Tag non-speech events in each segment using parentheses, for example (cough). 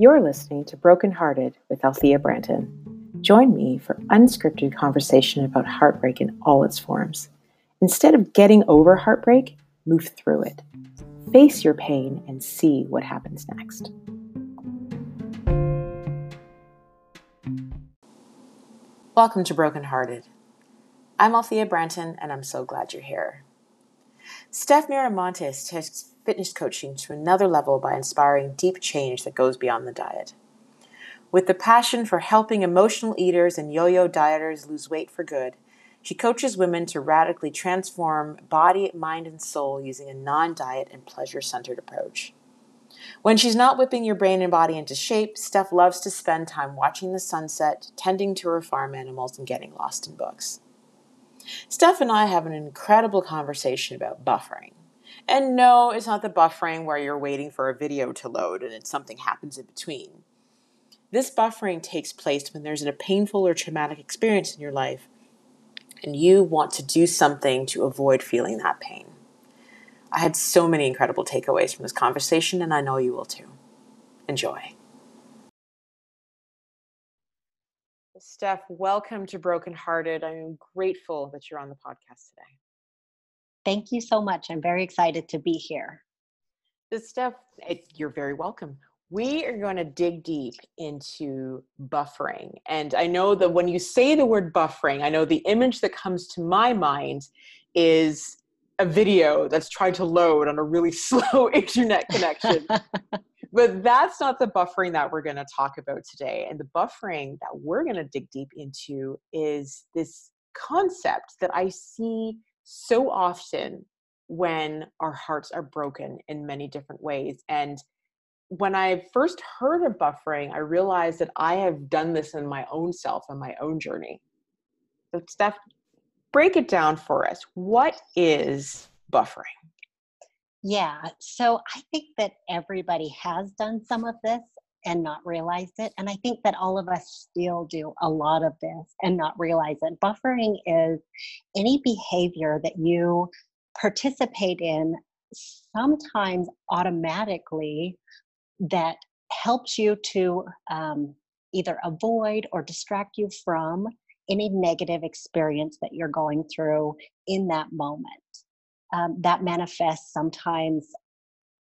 You're listening to Broken Hearted with Althea Branton. Join me for unscripted conversation about heartbreak in all its forms. Instead of getting over heartbreak, move through it. Face your pain and see what happens next. Welcome to Broken Hearted. I'm Althea Branton, and I'm so glad you're here. Steph Miramontes takes fitness coaching to another level by inspiring deep change that goes beyond the diet. With the passion for helping emotional eaters and yo yo dieters lose weight for good, she coaches women to radically transform body, mind, and soul using a non diet and pleasure centered approach. When she's not whipping your brain and body into shape, Steph loves to spend time watching the sunset, tending to her farm animals, and getting lost in books. Steph and I have an incredible conversation about buffering. And no, it's not the buffering where you're waiting for a video to load and it's something happens in between. This buffering takes place when there's a painful or traumatic experience in your life and you want to do something to avoid feeling that pain. I had so many incredible takeaways from this conversation, and I know you will too. Enjoy. Steph, welcome to Brokenhearted. I'm grateful that you're on the podcast today. Thank you so much. I'm very excited to be here. Steph, you're very welcome. We are going to dig deep into buffering. And I know that when you say the word buffering, I know the image that comes to my mind is a video that's trying to load on a really (laughs) slow internet connection. (laughs) but that's not the buffering that we're going to talk about today. And the buffering that we're going to dig deep into is this concept that I see so often when our hearts are broken in many different ways. And when I first heard of buffering, I realized that I have done this in my own self and my own journey. So, Steph, break it down for us. What is buffering? Yeah, so I think that everybody has done some of this and not realize it. And I think that all of us still do a lot of this and not realize it. Buffering is any behavior that you participate in sometimes automatically that helps you to um, either avoid or distract you from any negative experience that you're going through in that moment. Um, that manifests sometimes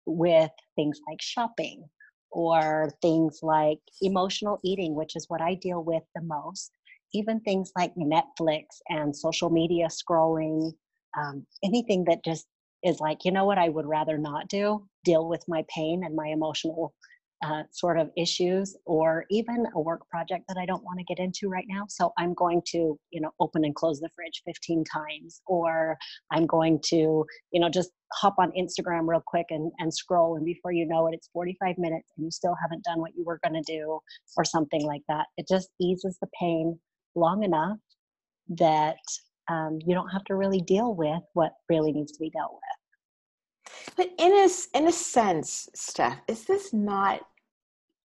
with things like shopping or things like emotional eating, which is what I deal with the most. Even things like Netflix and social media scrolling, um, anything that just is like, you know what, I would rather not do, deal with my pain and my emotional uh, sort of issues or even a work project that I don't want to get into right now. So I'm going to, you know, open and close the fridge 15 times, or I'm going to, you know, just hop on Instagram real quick and, and scroll. And before you know it, it's 45 minutes and you still haven't done what you were going to do or something like that. It just eases the pain long enough that um, you don't have to really deal with what really needs to be dealt with. But in a, in a sense, Steph, is this not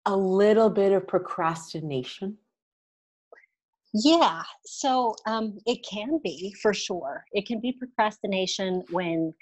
a little bit of procrastination? Yeah, so um, it can be for sure. It can be procrastination when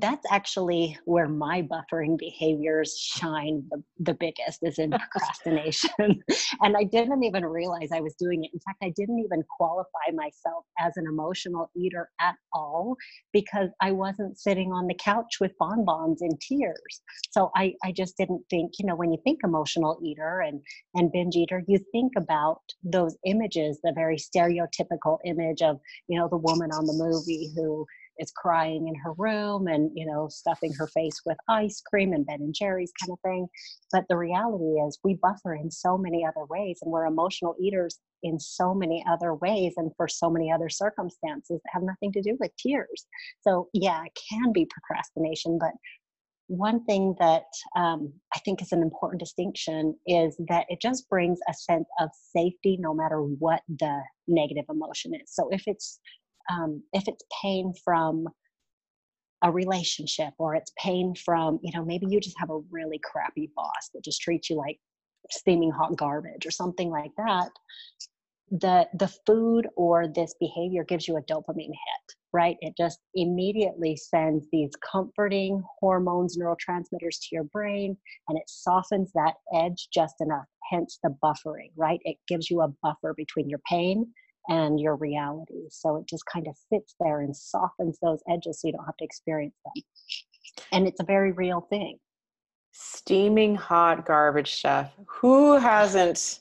that's actually where my buffering behaviors shine the, the biggest is in (laughs) procrastination. (laughs) And i didn't even realize i was doing it. In fact i didn't even qualify myself as an emotional eater at all because i wasn't sitting on the couch with bonbons in tears. So i, I just didn't think you know when you think emotional eater and, and binge eater you think about those images the very stereotypical image of you know the woman on the movie who is crying in her room and you know stuffing her face with ice cream and ben and jerry's kind of thing but the reality is we buffer in so many other ways and we're emotional eaters in so many other ways and for so many other circumstances that have nothing to do with tears so yeah it can be procrastination but one thing that um, I think is an important distinction is that it just brings a sense of safety no matter what the negative emotion is. So if it's um, if it's pain from a relationship or it's pain from you know maybe you just have a really crappy boss that just treats you like steaming hot garbage or something like that the the food or this behavior gives you a dopamine hit right? It just immediately sends these comforting hormones, neurotransmitters to your brain, and it softens that edge just enough, hence the buffering, right? It gives you a buffer between your pain and your reality. So it just kind of sits there and softens those edges so you don't have to experience them. And it's a very real thing. Steaming hot garbage Steph. Who hasn't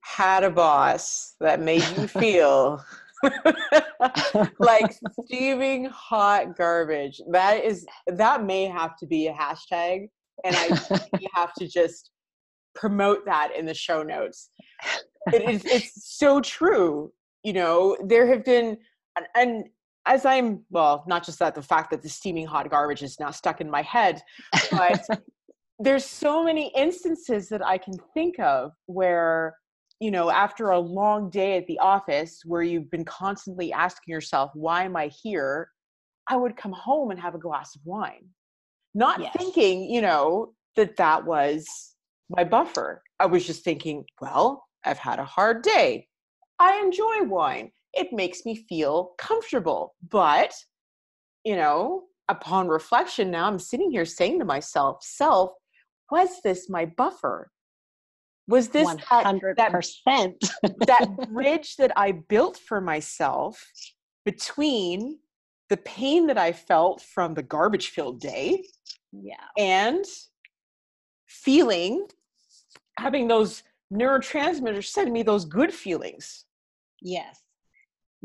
had a boss that made you feel (laughs) like steaming hot garbage? That is that may have to be a hashtag. And I have to just promote that in the show notes. It is it's so true. You know, there have been and, and as I'm well, not just that the fact that the steaming hot garbage is now stuck in my head, but (laughs) there's so many instances that I can think of where, you know, after a long day at the office where you've been constantly asking yourself, why am I here? I would come home and have a glass of wine, not yes. thinking, you know, that that was my buffer. I was just thinking, well, I've had a hard day. I enjoy wine. It makes me feel comfortable. But, you know, upon reflection, now I'm sitting here saying to myself, self, was this my buffer? Was this 100%. That, that (laughs) bridge that I built for myself between the pain that I felt from the garbage filled day yeah. and feeling, having those neurotransmitters send me those good feelings? Yes.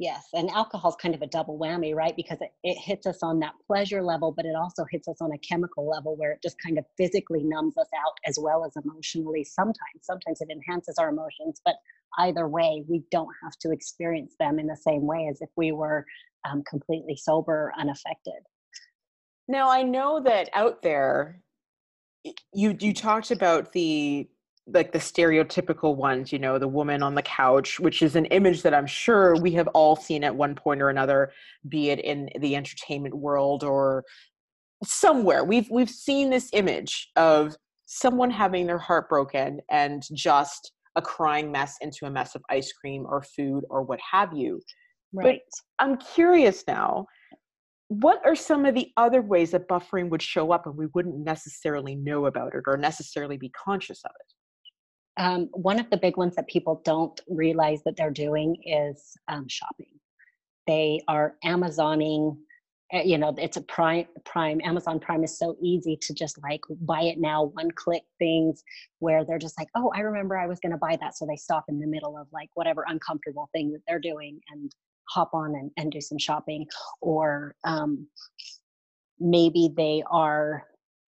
Yes, and alcohol is kind of a double whammy, right? Because it, it hits us on that pleasure level, but it also hits us on a chemical level where it just kind of physically numbs us out as well as emotionally sometimes. Sometimes it enhances our emotions, but either way, we don't have to experience them in the same way as if we were um, completely sober, unaffected. Now, I know that out there, you you talked about the like the stereotypical ones, you know, the woman on the couch, which is an image that I'm sure we have all seen at one point or another, be it in the entertainment world or somewhere. We've we've seen this image of someone having their heart broken and just a crying mess into a mess of ice cream or food or what have you. Right. But I'm curious now, what are some of the other ways that buffering would show up and we wouldn't necessarily know about it or necessarily be conscious of it? Um, one of the big ones that people don't realize that they're doing is um, shopping. They are Amazoning. Eh, you know, it's a prime. Prime Amazon Prime is so easy to just like buy it now, one click things where they're just like, oh, I remember I was going to buy that, so they stop in the middle of like whatever uncomfortable thing that they're doing and hop on and, and do some shopping, or um, maybe they are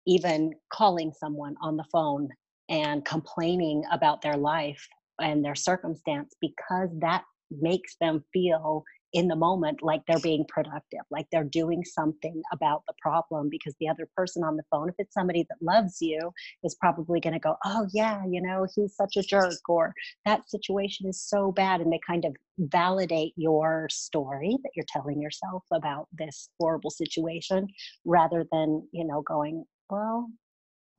even calling someone on the phone and complaining about their life and their circumstance because that makes them feel in the moment like they're being productive, like they're doing something about the problem because the other person on the phone, if it's somebody that loves you, is probably going to go, Oh, yeah, you know, he's such a jerk, or that situation is so bad. And they kind of validate your story that you're telling yourself about this horrible situation rather than, you know, going, Well,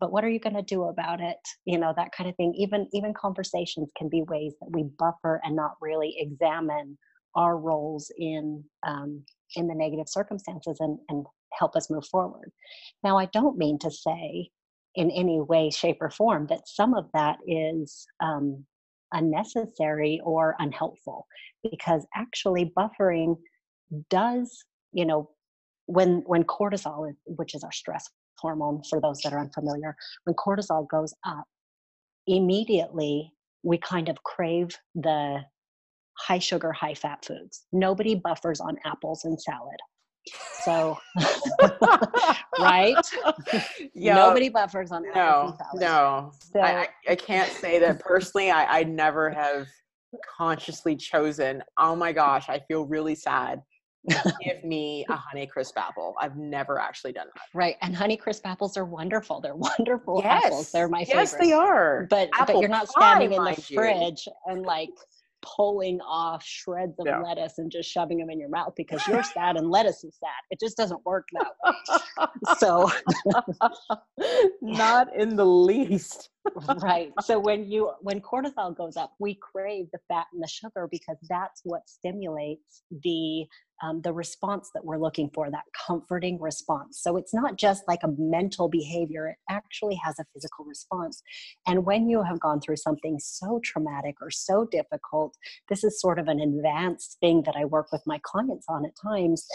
but what are you going to do about it? You know that kind of thing. Even even conversations can be ways that we buffer and not really examine our roles in um, in the negative circumstances and and help us move forward. Now i don't mean to say in any way shape or form that some of that is um, unnecessary or unhelpful because actually buffering does you know when when cortisol which is our stress hormone for those that are unfamiliar when cortisol goes up immediately we kind of crave the high sugar high fat foods. Nobody buffers on apples and salad. So (laughs) right? Nobody buffers on no no. so, I, I can't say that personally. I, I never have consciously chosen oh my gosh i feel really sad (laughs) give me a honey crisp apple. I've never actually done that. Right. And honey crisp apples are wonderful. They're (laughs) wonderful yes. apples. They're my favorite. Yes, they are. But Apple but you're not standing in the fridge you. and like pulling off shreds of yeah. lettuce and just shoving them in your mouth because you're (laughs) sad and lettuce is sad. It just doesn't work that way. so not in the least. Right. So when you when cortisol goes up, we crave the fat and the sugar because that's what stimulates the um, the response that we're looking for, that comforting response. So it's not just like a mental behavior; it actually has a physical response. And when you have gone through something so traumatic or so difficult, this is sort of an advanced thing that I work with my clients on at times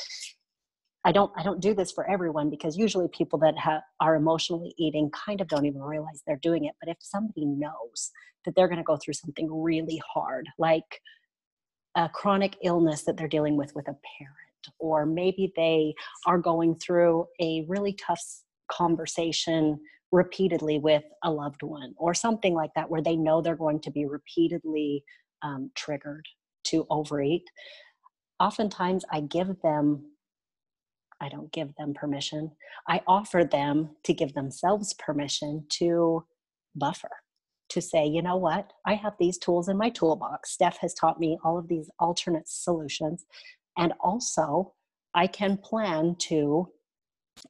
I don't I don't do this for everyone because usually people that ha- are emotionally eating kind of don't even realize they're doing it. But if somebody knows that they're going to go through something really hard, like a chronic illness that they're dealing with with a parent, or maybe they are going through a really tough conversation repeatedly with a loved one, or something like that, where they know they're going to be repeatedly um, triggered to overeat. Oftentimes, I give them I don't give them permission. I offer them to give themselves permission to buffer, to say, you know what, I have these tools in my toolbox. Steph has taught me all of these alternate solutions. And also, I can plan to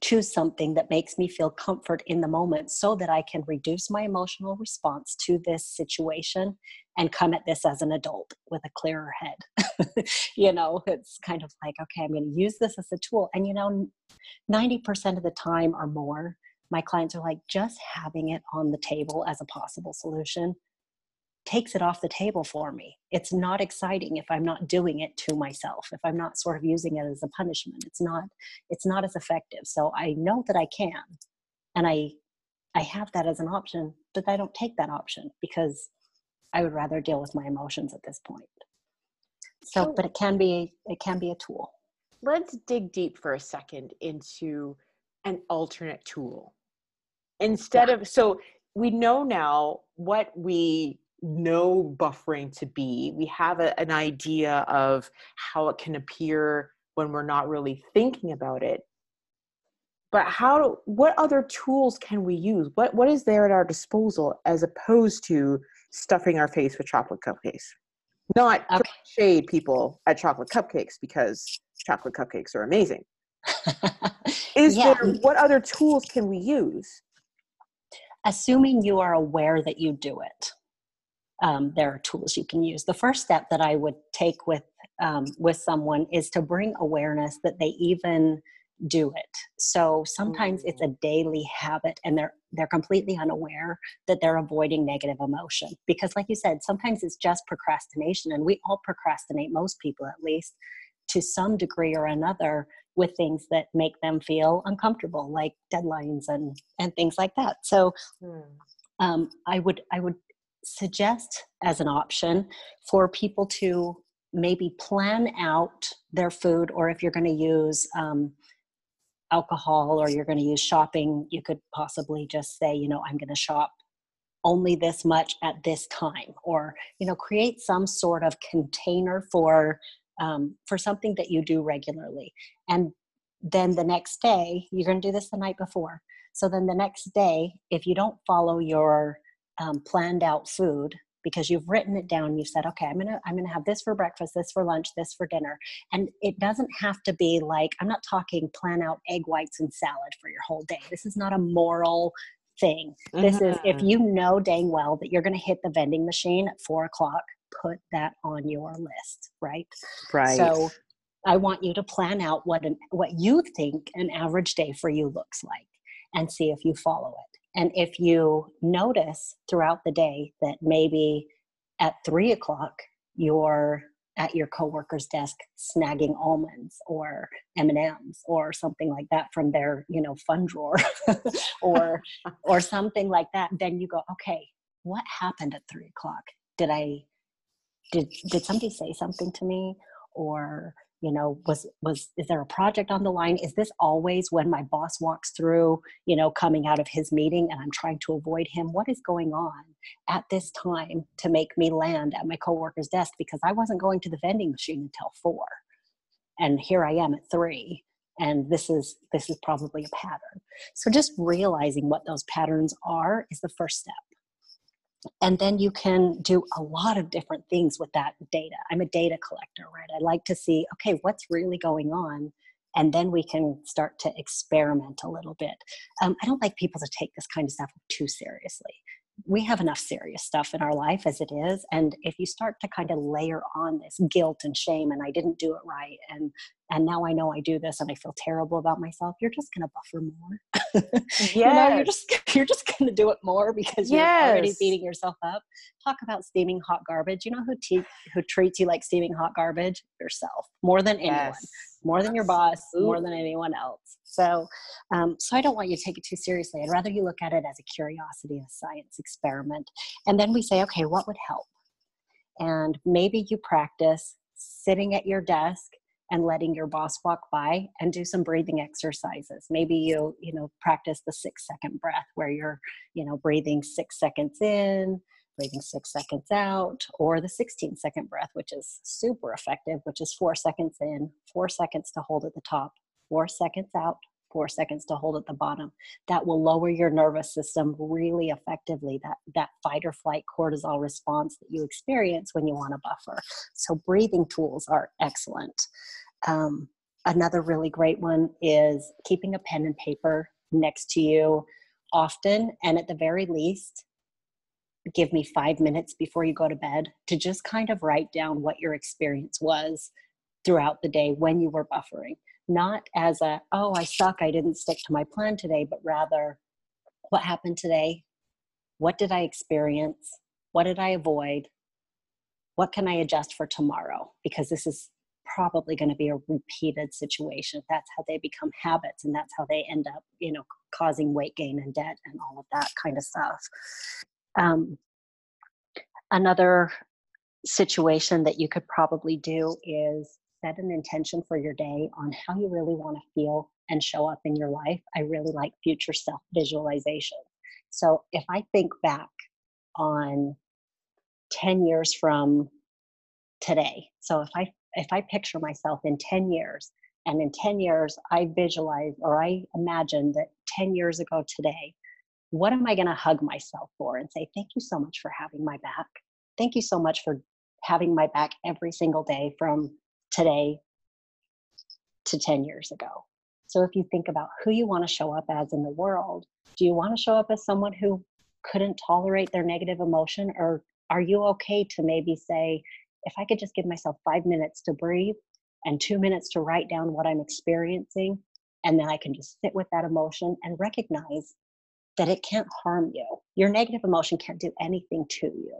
choose something that makes me feel comfort in the moment so that I can reduce my emotional response to this situation and come at this as an adult with a clearer head. (laughs) you know, it's kind of like, okay, I'm going to use this as a tool. And, you know, 90% of the time or more, my clients are like, just having it on the table as a possible solution takes it off the table for me. It's not exciting if I'm not doing it to myself, if I'm not sort of using it as a punishment. It's not it's not as effective. So I know that I can and I I have that as an option, but I don't take that option because I would rather deal with my emotions at this point. So, so but it can be it can be a tool. Let's dig deep for a second into an alternate tool. Instead yeah. of so we know now what we know buffering to be. We have a, an idea of how it can appear when we're not really thinking about it. But how? What other tools can we use? What What is there at our disposal as opposed to stuffing our face with chocolate cupcakes? Not okay. shade people at chocolate cupcakes because chocolate cupcakes are amazing. (laughs) is yeah. there what other tools can we use? Assuming you are aware that you do it um, there are tools you can use. The first step that I would take with um, with someone is to bring awareness that they even do it. So sometimes it's a mm. daily habit, and they're they're completely unaware that they're avoiding negative emotion because, like you said, sometimes it's just procrastination, and we all procrastinate. Most people, at least, to some degree or another, with things that make them feel uncomfortable, like deadlines and and things like that. So. Hmm. Um, I would I would suggest as an option for people to maybe plan out their food, or if you're going to use um, alcohol or you're going to use shopping, you could possibly just say, you know, I'm going to shop only this much at this time, or you know, create some sort of container for um, for something that you do regularly, and then the next day you're going to do this the night before. So then the next day, if you don't follow your um, planned out food because you've written it down you've said okay i'm gonna i'm gonna have this for breakfast this for lunch this for dinner. And it doesn't have to be like i'm not talking plan out egg whites and salad for your whole day. This is not a moral thing. This is if mm-hmm. you know dang well that you're going to hit the vending machine at four o'clock put that on your list right? Right. So i want you to plan out what an what you think an average day for you looks like and see if you follow it and if you notice throughout the day that maybe at three o'clock you're at your coworker's desk snagging almonds or m&ms or something like that from their you know fun drawer (laughs) or (laughs) or something like that then you go okay what happened at three o'clock? Did i did did somebody say something to me? Or you know was was is there a project on the line? Is this always when my boss walks through you know coming out of his meeting and i'm trying to avoid him? What is going on at this time to make me land at my coworker's desk? Because i wasn't going to the vending machine until 4 and here i am at 3 and this is this is probably a pattern. So just realizing what those patterns are is the first step and then you can do a lot of different things with that data. I'm a data collector right? I like to see okay what's really going on? And then we can start to experiment a little bit. Um, i don't like people to take this kind of stuff too seriously we have enough serious stuff in our life as it is and if you start to kind of layer on this guilt and shame and i didn't do it right and and now i know i do this and i feel terrible about myself you're just going to buffer more. Yeah (laughs) you know, you're just (laughs) you're just going to do it more because you're yes. already beating yourself up. Talk about steaming hot garbage. You know who te- who treats you like steaming hot garbage? Yourself more than anyone. Yes. More than your boss more than anyone else. So um, so i don't want you to take it too seriously. I'd rather you look at it as a curiosity a science experiment. And then we say okay what would help? And maybe you practice sitting at your desk and letting your boss walk by and do some breathing exercises. Maybe you you know practice the six second breath where you're you know breathing six seconds in breathing six seconds out or the 16 second breath which is super effective which is four seconds in four seconds to hold at the top four seconds out four seconds to hold at the bottom. That will lower your nervous system really effectively that that fight or flight cortisol response that you experience when you want to buffer. So breathing tools are excellent. Um, another really great one is keeping a pen and paper next to you often and at the very least give me five minutes before you go to bed to just kind of write down what your experience was throughout the day when you were buffering. Not as a oh i suck i didn't stick to my plan today but rather what happened today? What did i experience? What did i avoid? What can i adjust for tomorrow? Because this is probably going to be a repeated situation. That's how they become habits and that's how they end up you know causing weight gain and debt and all of that kind of stuff um, another situation that you could probably do is set an intention for your day on how you really want to feel and show up in your life. I really like future self visualization. So if I think back on 10 years from today, so if I if I picture myself in 10 years and in 10 years I visualize or I imagine that 10 years ago today, what am I going to hug myself for and say, thank you so much for having my back. Thank you so much for having my back every single day from today to 10 years ago. So if you think about who you want to show up as in the world, do you want to show up as someone who couldn't tolerate their negative emotion? Or are you okay to maybe say, if I could just give myself five minutes to breathe and two minutes to write down what I'm experiencing, and then I can just sit with that emotion and recognize that it can't harm you. Your negative emotion can't do anything to you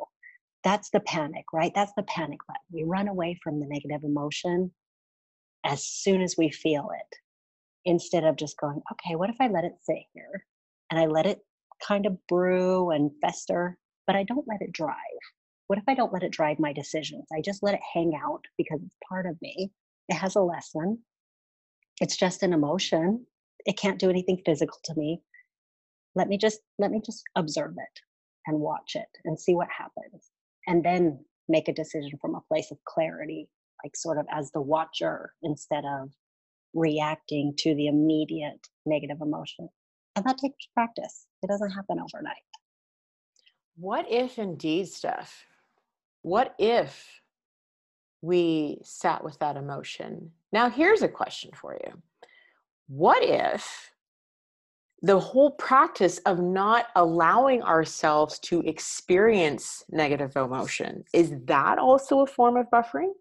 that's the panic, right? That's the panic button. We run away from the negative emotion as soon as we feel it instead of just going, okay, what if I let it sit here and I let it kind of brew and fester, but I don't let it drive? What if I don't let it drive my decisions? I just let it hang out because it's part of me. It has a lesson. It's just an emotion. It can't do anything physical to me. Let me just let me just observe it and watch it and see what happens and then make a decision from a place of clarity, like sort of as the watcher instead of reacting to the immediate negative emotion. And that takes practice. It doesn't happen overnight. What if indeed, Steph? What if we sat with that emotion? Now, here's a question for you. What if the whole practice of not allowing ourselves to experience negative emotion is that also a form of buffering?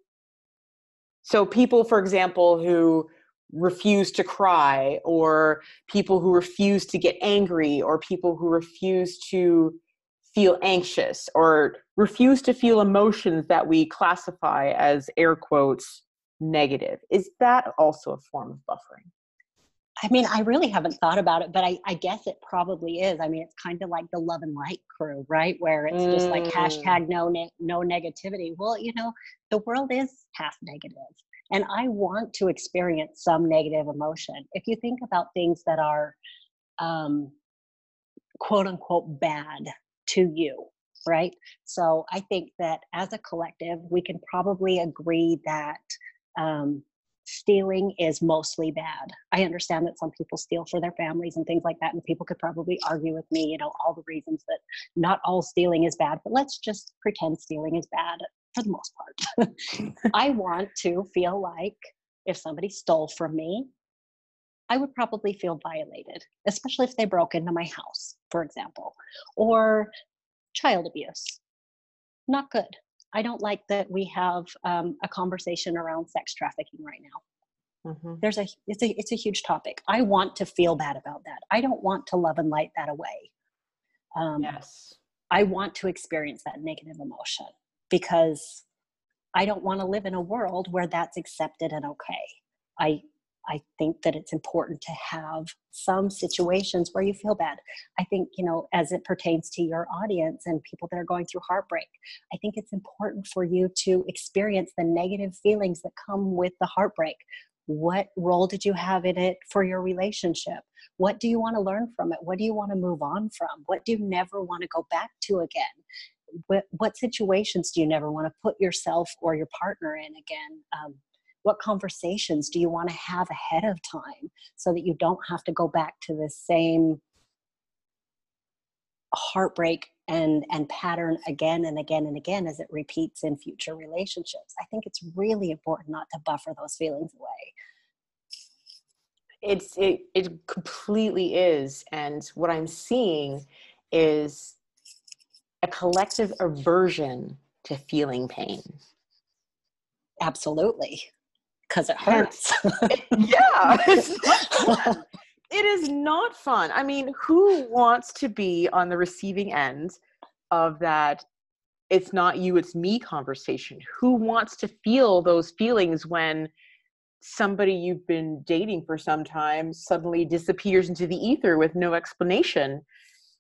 So people for example who refuse to cry or people who refuse to get angry or people who refuse to feel anxious or refuse to feel emotions that we classify as air quotes negative is that also a form of buffering I mean, I really haven't thought about it, but I, I guess it probably is. I mean, it's kind of like the love and light crew, right? Where it's mm. just like mm. hashtag no ne- no negativity. Well, you know, the world is half negative, and I want to experience some negative emotion. If you think about things that are, um, quote unquote, bad to you, right? So I think that as a collective, we can probably agree that um, stealing is mostly bad. I understand that some people steal for their families and things like that, and people could probably argue with me, you know, all the reasons that not all stealing is bad, but let's just pretend stealing is bad for the most part. (laughs) I want to feel like if somebody stole from me, I would probably feel violated, especially if they broke into my house, for example. Or child abuse. Not good. I don't like that we have um, a conversation around sex trafficking right now. Mm-hmm. There's a it's a it's a huge topic. I want to feel bad about that. I don't want to love and light that away. Um, yes, I want to experience that negative emotion because I don't want to live in a world where that's accepted and okay. I I think that it's important to have some situations where you feel bad. I think, you know, as it pertains to your audience and people that are going through heartbreak, I think it's important for you to experience the negative feelings that come with the heartbreak. What role did you have in it for your relationship? What do you want to learn from it? What do you want to move on from? What do you never want to go back to again? What, what situations do you never want to put yourself or your partner in again? Um, what conversations do you want to have ahead of time so that you don't have to go back to the same heartbreak and and pattern again and again and again as it repeats in future relationships? I think it's really important not to buffer those feelings away. It's it it completely is and what i'm seeing is a collective aversion to feeling pain. Absolutely because it hurts. it, (laughs) yeah. (laughs) it is not fun. I mean, who wants to be on the receiving end of that it's not you, it's me conversation? Who wants to feel those feelings when somebody you've been dating for some time suddenly disappears into the ether with no explanation?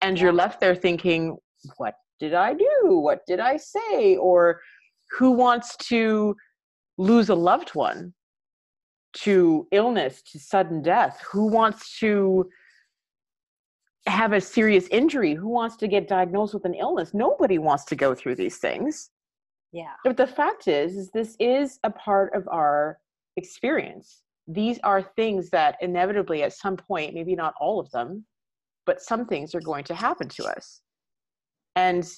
And you're left there thinking, what did I do? What did I say? Or who wants to lose a loved one to illness to sudden death. Who wants to have a serious injury? Who wants to get diagnosed with an illness? Nobody wants to go through these things. Yeah. But the fact is is this is a part of our experience. These are things that inevitably at some point maybe not all of them but some things are going to happen to us. And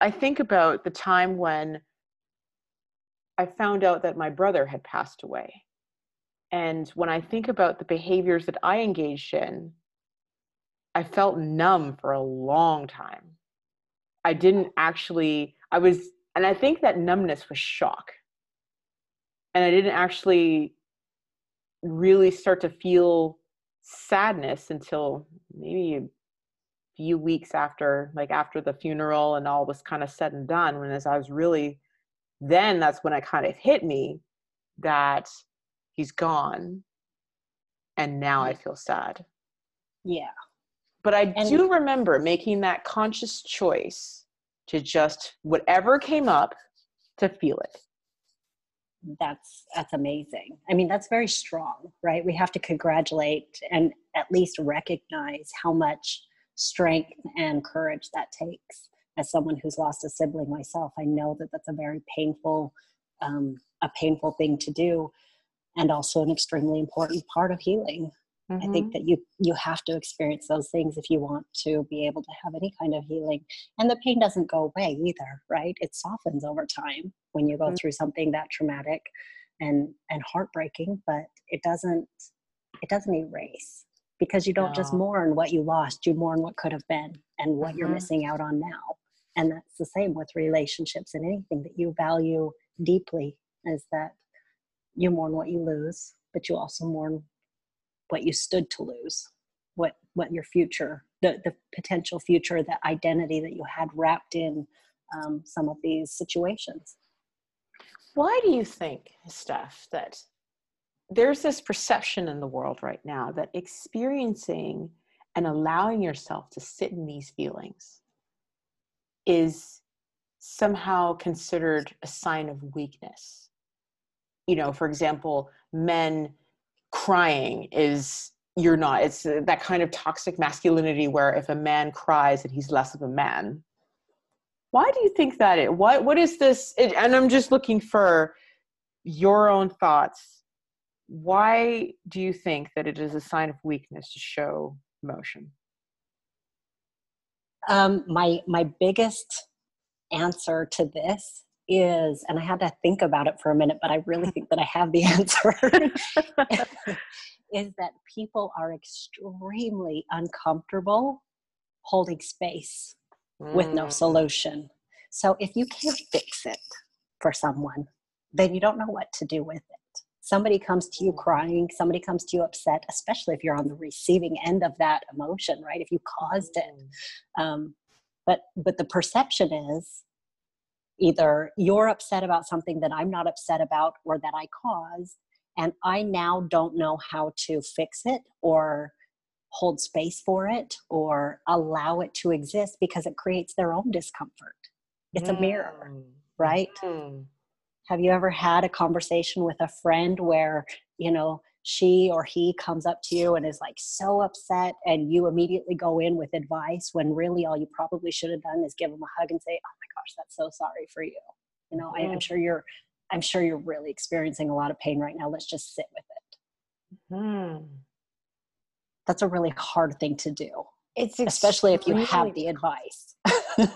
i think about the time when i found out that my brother had passed away and when I think about the behaviors that I engaged in, I felt numb for a long time. I didn't actually, I was, and I think that numbness was shock. And I didn't actually really start to feel sadness until maybe a few weeks after, like after the funeral and all was kind of said and done. When as I was really, then that's when it kind of hit me that he's gone and now i feel sad. Yeah. But i and do remember making that conscious choice to just whatever came up to feel it. That's that's amazing. I mean that's very strong right? We have to congratulate and at least recognize how much strength and courage that takes. As someone who's lost a sibling myself i know that that's a very painful um, a painful thing to do and also an extremely important part of healing. Mm-hmm. I think mm-hmm. that you you have to experience those things if you want to be able to have any kind of healing. And the pain doesn't go away either, right? It softens over time when you go mm-hmm. through something that traumatic and and heartbreaking, but it doesn't it doesn't erase because you don't no. just mourn what you lost, you mourn what could have been and what mm-hmm. you're missing out on now. And that's the same with relationships and anything that you value deeply is that you mourn what you lose, but you also mourn what you stood to lose, what what your future, the the potential future, the identity that you had wrapped in um, some of these situations. Why do you think, Steph, that there's this perception in the world right now that experiencing and allowing yourself to sit in these feelings is somehow considered a sign of weakness? You know for example men crying is you're not it's that kind of toxic masculinity where if a man cries and he's less of a man. Why do you think that it what what is this it, and i'm just looking for your own thoughts. Why do you think that it is a sign of weakness to show emotion um, my my biggest answer to this is, and I had to think about it for a minute, but I really (laughs) think that I have the (laughs) answer, is that people are extremely uncomfortable holding space with no Mm. solution. So if you can't fix it for someone, then you don't know what to do with it. Somebody comes to you Mm. crying, somebody comes to you upset, especially if you're on the receiving end of that emotion, right? If you caused it. Mm. Um, but but the perception is either you're upset about something that I'm not upset about or that I caused, and I now don't know how to fix it or hold space for it or allow it to exist because it creates their own discomfort. It's a mirror, Mm. right? Mm. Have you ever had a conversation with a friend where, you know, she or he comes up to you and is like so upset and you immediately go in with advice when really all you probably should have done is give them a hug and say, "Oh my gosh, that's so sorry for you." You know, I, I'm Mhm. sure you're I'm sure you're really experiencing a lot of pain right now. Let's just sit with it. Mm. That's a really hard thing to do, It's especially if you have the advice.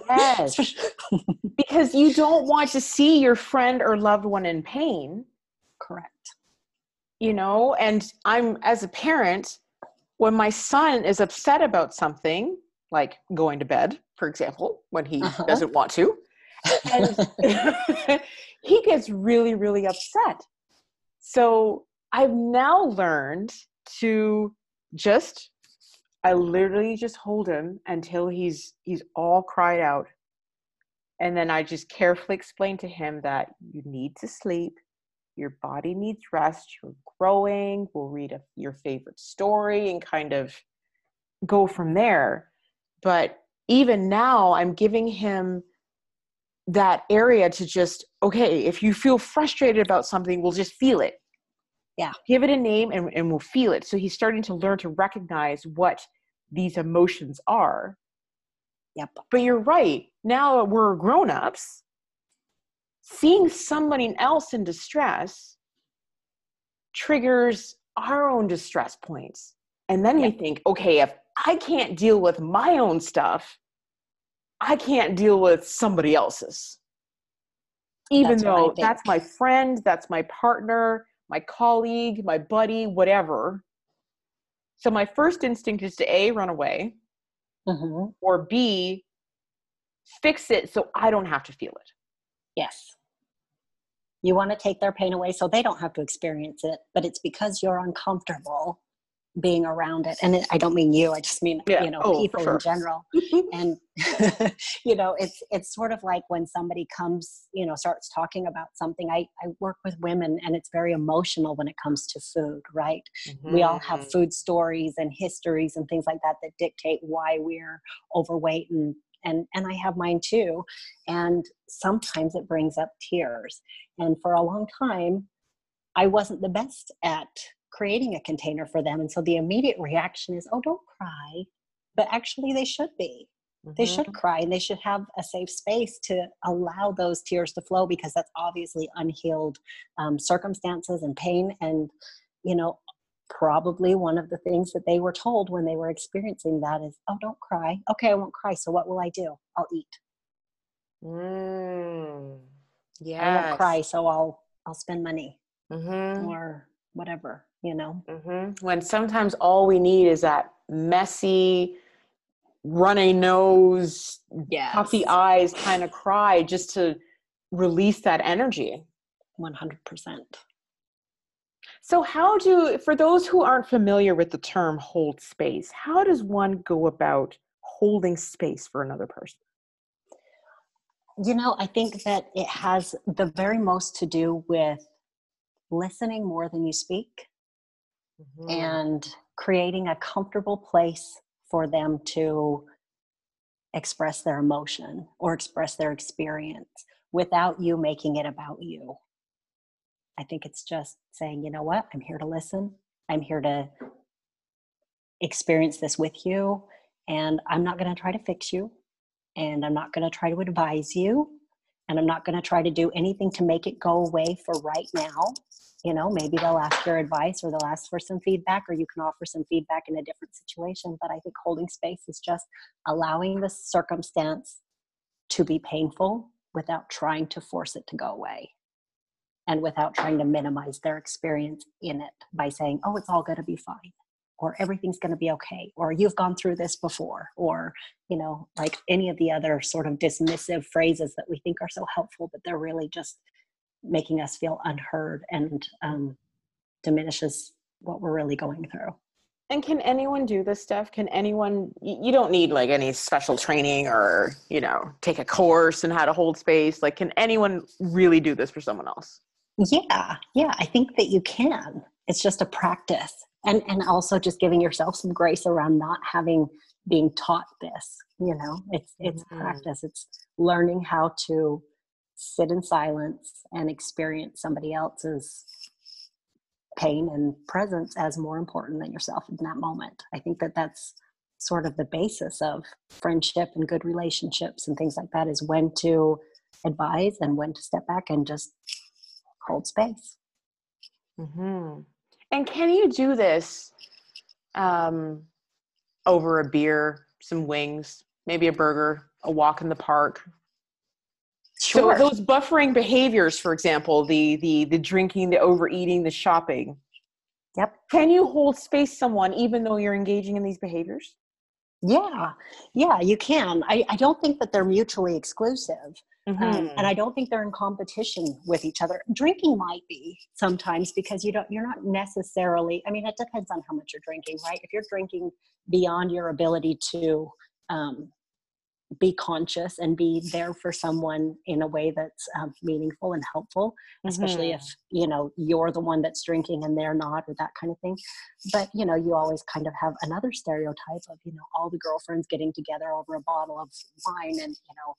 Yes. (laughs) because you don't want to see your friend or loved one in pain Correct. You know and i'm as a parent when my son is upset about something like going to bed for example when he Uh-huh. doesn't want to and (laughs) he gets really really upset. So i've now learned to just i literally just hold him until he's he's all cried out. And then i just carefully explain to him that you need to sleep your body needs rest you're growing we'll read a, your favorite story and kind of go from there. But even now i'm giving him that area to just okay if you feel frustrated about something we'll just feel it. Yeah. give it a name and, and we'll feel it. So he's starting to learn to recognize what these emotions are. Yep. but you're right. Now we're grown-ups seeing somebody else in distress triggers our own distress points. And then we think okay if i can't deal with my own stuff i can't deal with somebody else's. Even That's though that's my friend that's my partner my colleague my buddy whatever. So my first instinct is to a run away hmm or b fix it so i don't have to feel it. Yes. You want to take their pain away so they don't have to experience it, but it's because you're uncomfortable being around it. And it, I don't mean you, I just mean, Yeah. you know, Oh, people sure. in general. (laughs) And, (laughs) you know, it's, it's sort of like when somebody comes, you know, starts talking about something. I, I work with women and it's very emotional when it comes to food, right? we all have Mhm. food stories and histories and things like that that dictate why we're overweight and and and I have mine too and sometimes it brings up tears. And for a long time I wasn't the best at creating a container for them and so the immediate reaction is oh don't cry. But actually they should be. They Mhm. should cry and they should have a safe space to allow those tears to flow because that's obviously unhealed um, circumstances and pain and you know probably one of the things that they were told when they were experiencing that is oh don't cry okay i won't cry so what will i do i'll eat Mm. Yeah. I won't cry so i'll i'll spend money Mhm. or whatever you know Mhm. When sometimes all we need is that messy, runny nose, yeah puffy eyes kind of cry just to release that energy. 100% So, how do, for those who aren't familiar with the term hold space, how does one go about holding space for another person? You know, I think that it has the very most to do with listening more than you speak Mm. and creating a comfortable place for them to express their emotion or express their experience without you making it about you. I think it's just saying, you know what, I'm here to listen. I'm here to experience this with you. And I'm not going to try to fix you. And I'm not going to try to advise you. And I'm not going to try to do anything to make it go away for right now. You know, maybe they'll ask your advice or they'll ask for some feedback, or you can offer some feedback in a different situation. But I think holding space is just allowing the circumstance to be painful without trying to force it to go away and without trying to minimize their experience in it by saying, oh, it's all going to be fine. or everything's going to be okay or you've gone through this before or you know like any of the other sort of dismissive phrases that we think are so helpful but they're really just making us feel unheard and um, diminishes what we're really going through and can anyone do this stuff? Can anyone, you don't need like any special training or, you know, take a course in how to hold space. Like, can anyone really do this for someone else? Yeah, yeah, I think that you can. It's just a practice. And, and also just giving yourself some grace around not having being taught this you know it's it's mm-hmm. practice it's learning how to sit in silence and experience somebody else's pain and presence as more important than yourself in that moment. I think that that's sort of the basis of friendship and good relationships and things like that is when to advise and when to step back and just hold space. Mm-hmm. And can you do this um, over a beer, some wings, maybe a burger, a walk in the park, Sure. So those buffering behaviors, for example, the the the drinking, the overeating, the shopping. Yep. Can you hold space someone even though you're engaging in these behaviors? Yeah, yeah, you can. I, I don't think that they're mutually exclusive. Mm-hmm. Um, and I don't think they're in competition with each other. Drinking might be sometimes because you don't you're not necessarily I mean it depends on how much you're drinking, right? If you're drinking beyond your ability to um, be conscious and be there for someone in a way that's um, meaningful and helpful especially mm-hmm. if you know you're the one that's drinking and they're not or that kind of thing but you know you always kind of have another stereotype of you know all the girlfriends getting together over a bottle of wine and you know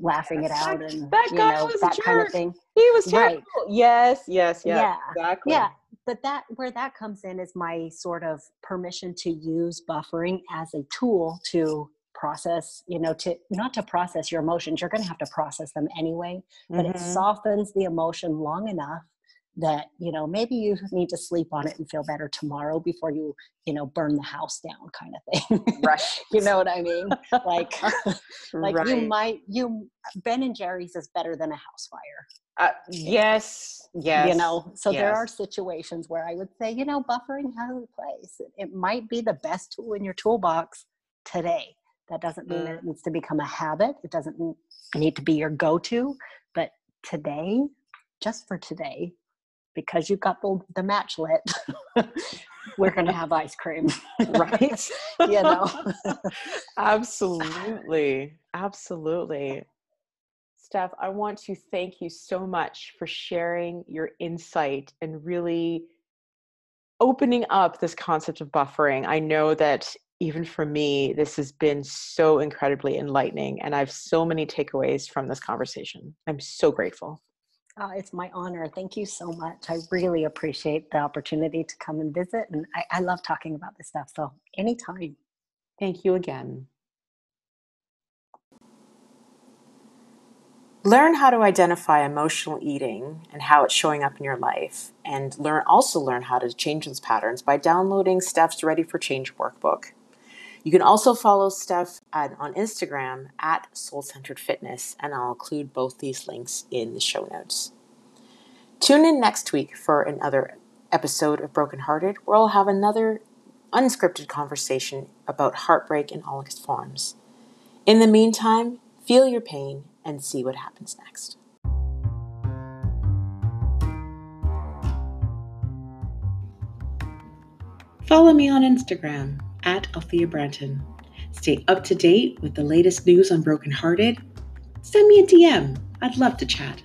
laughing it out and that you know that kind of thing. He was terrible. right. yes yes yes yeah exactly. Yeah but that where that comes in is my sort of permission to use buffering as a tool to process you know to not to process your emotions you're going to have to process them anyway but mm-hmm. it softens the emotion long enough that you know maybe you need to sleep on it and feel better tomorrow before you you know burn the house down kind of thing right (laughs) you know what i mean like (laughs) like right. you might you ben and jerry's is better than a house fire uh, yes yes you know so yes. there are situations where i would say you know buffering has a place it, might be the best tool in your toolbox today that doesn't mean mm. it needs to become a habit. It doesn't need to be your go to. But today, just for today, because you've got the, the match lit, (laughs) we're going to have ice cream. (laughs) right? you know? (laughs) Absolutely. Absolutely. Steph, I want to thank you so much for sharing your insight and really opening up this concept of buffering. I know that even for me, this has been so incredibly enlightening. And I have so many takeaways from this conversation. I'm so grateful. Oh, it's my honor. Thank you so much. I really appreciate the opportunity to come and visit. And I, I love talking about this stuff. So, anytime. Thank you again. Learn how to identify emotional eating and how it's showing up in your life, and learn also learn how to change those patterns by downloading Steph's Ready for Change workbook. You can also follow Steph at, on Instagram at Soul Centered Fitness, and I'll include both these links in the show notes. Tune in next week for another episode of Broken Hearted, where I'll have another unscripted conversation about heartbreak in all its forms. In the meantime, feel your pain and see what happens next. Follow me on Instagram at Althea Branton. Stay up to date with the latest news on Brokenhearted. Send me a DM. I'd love to chat.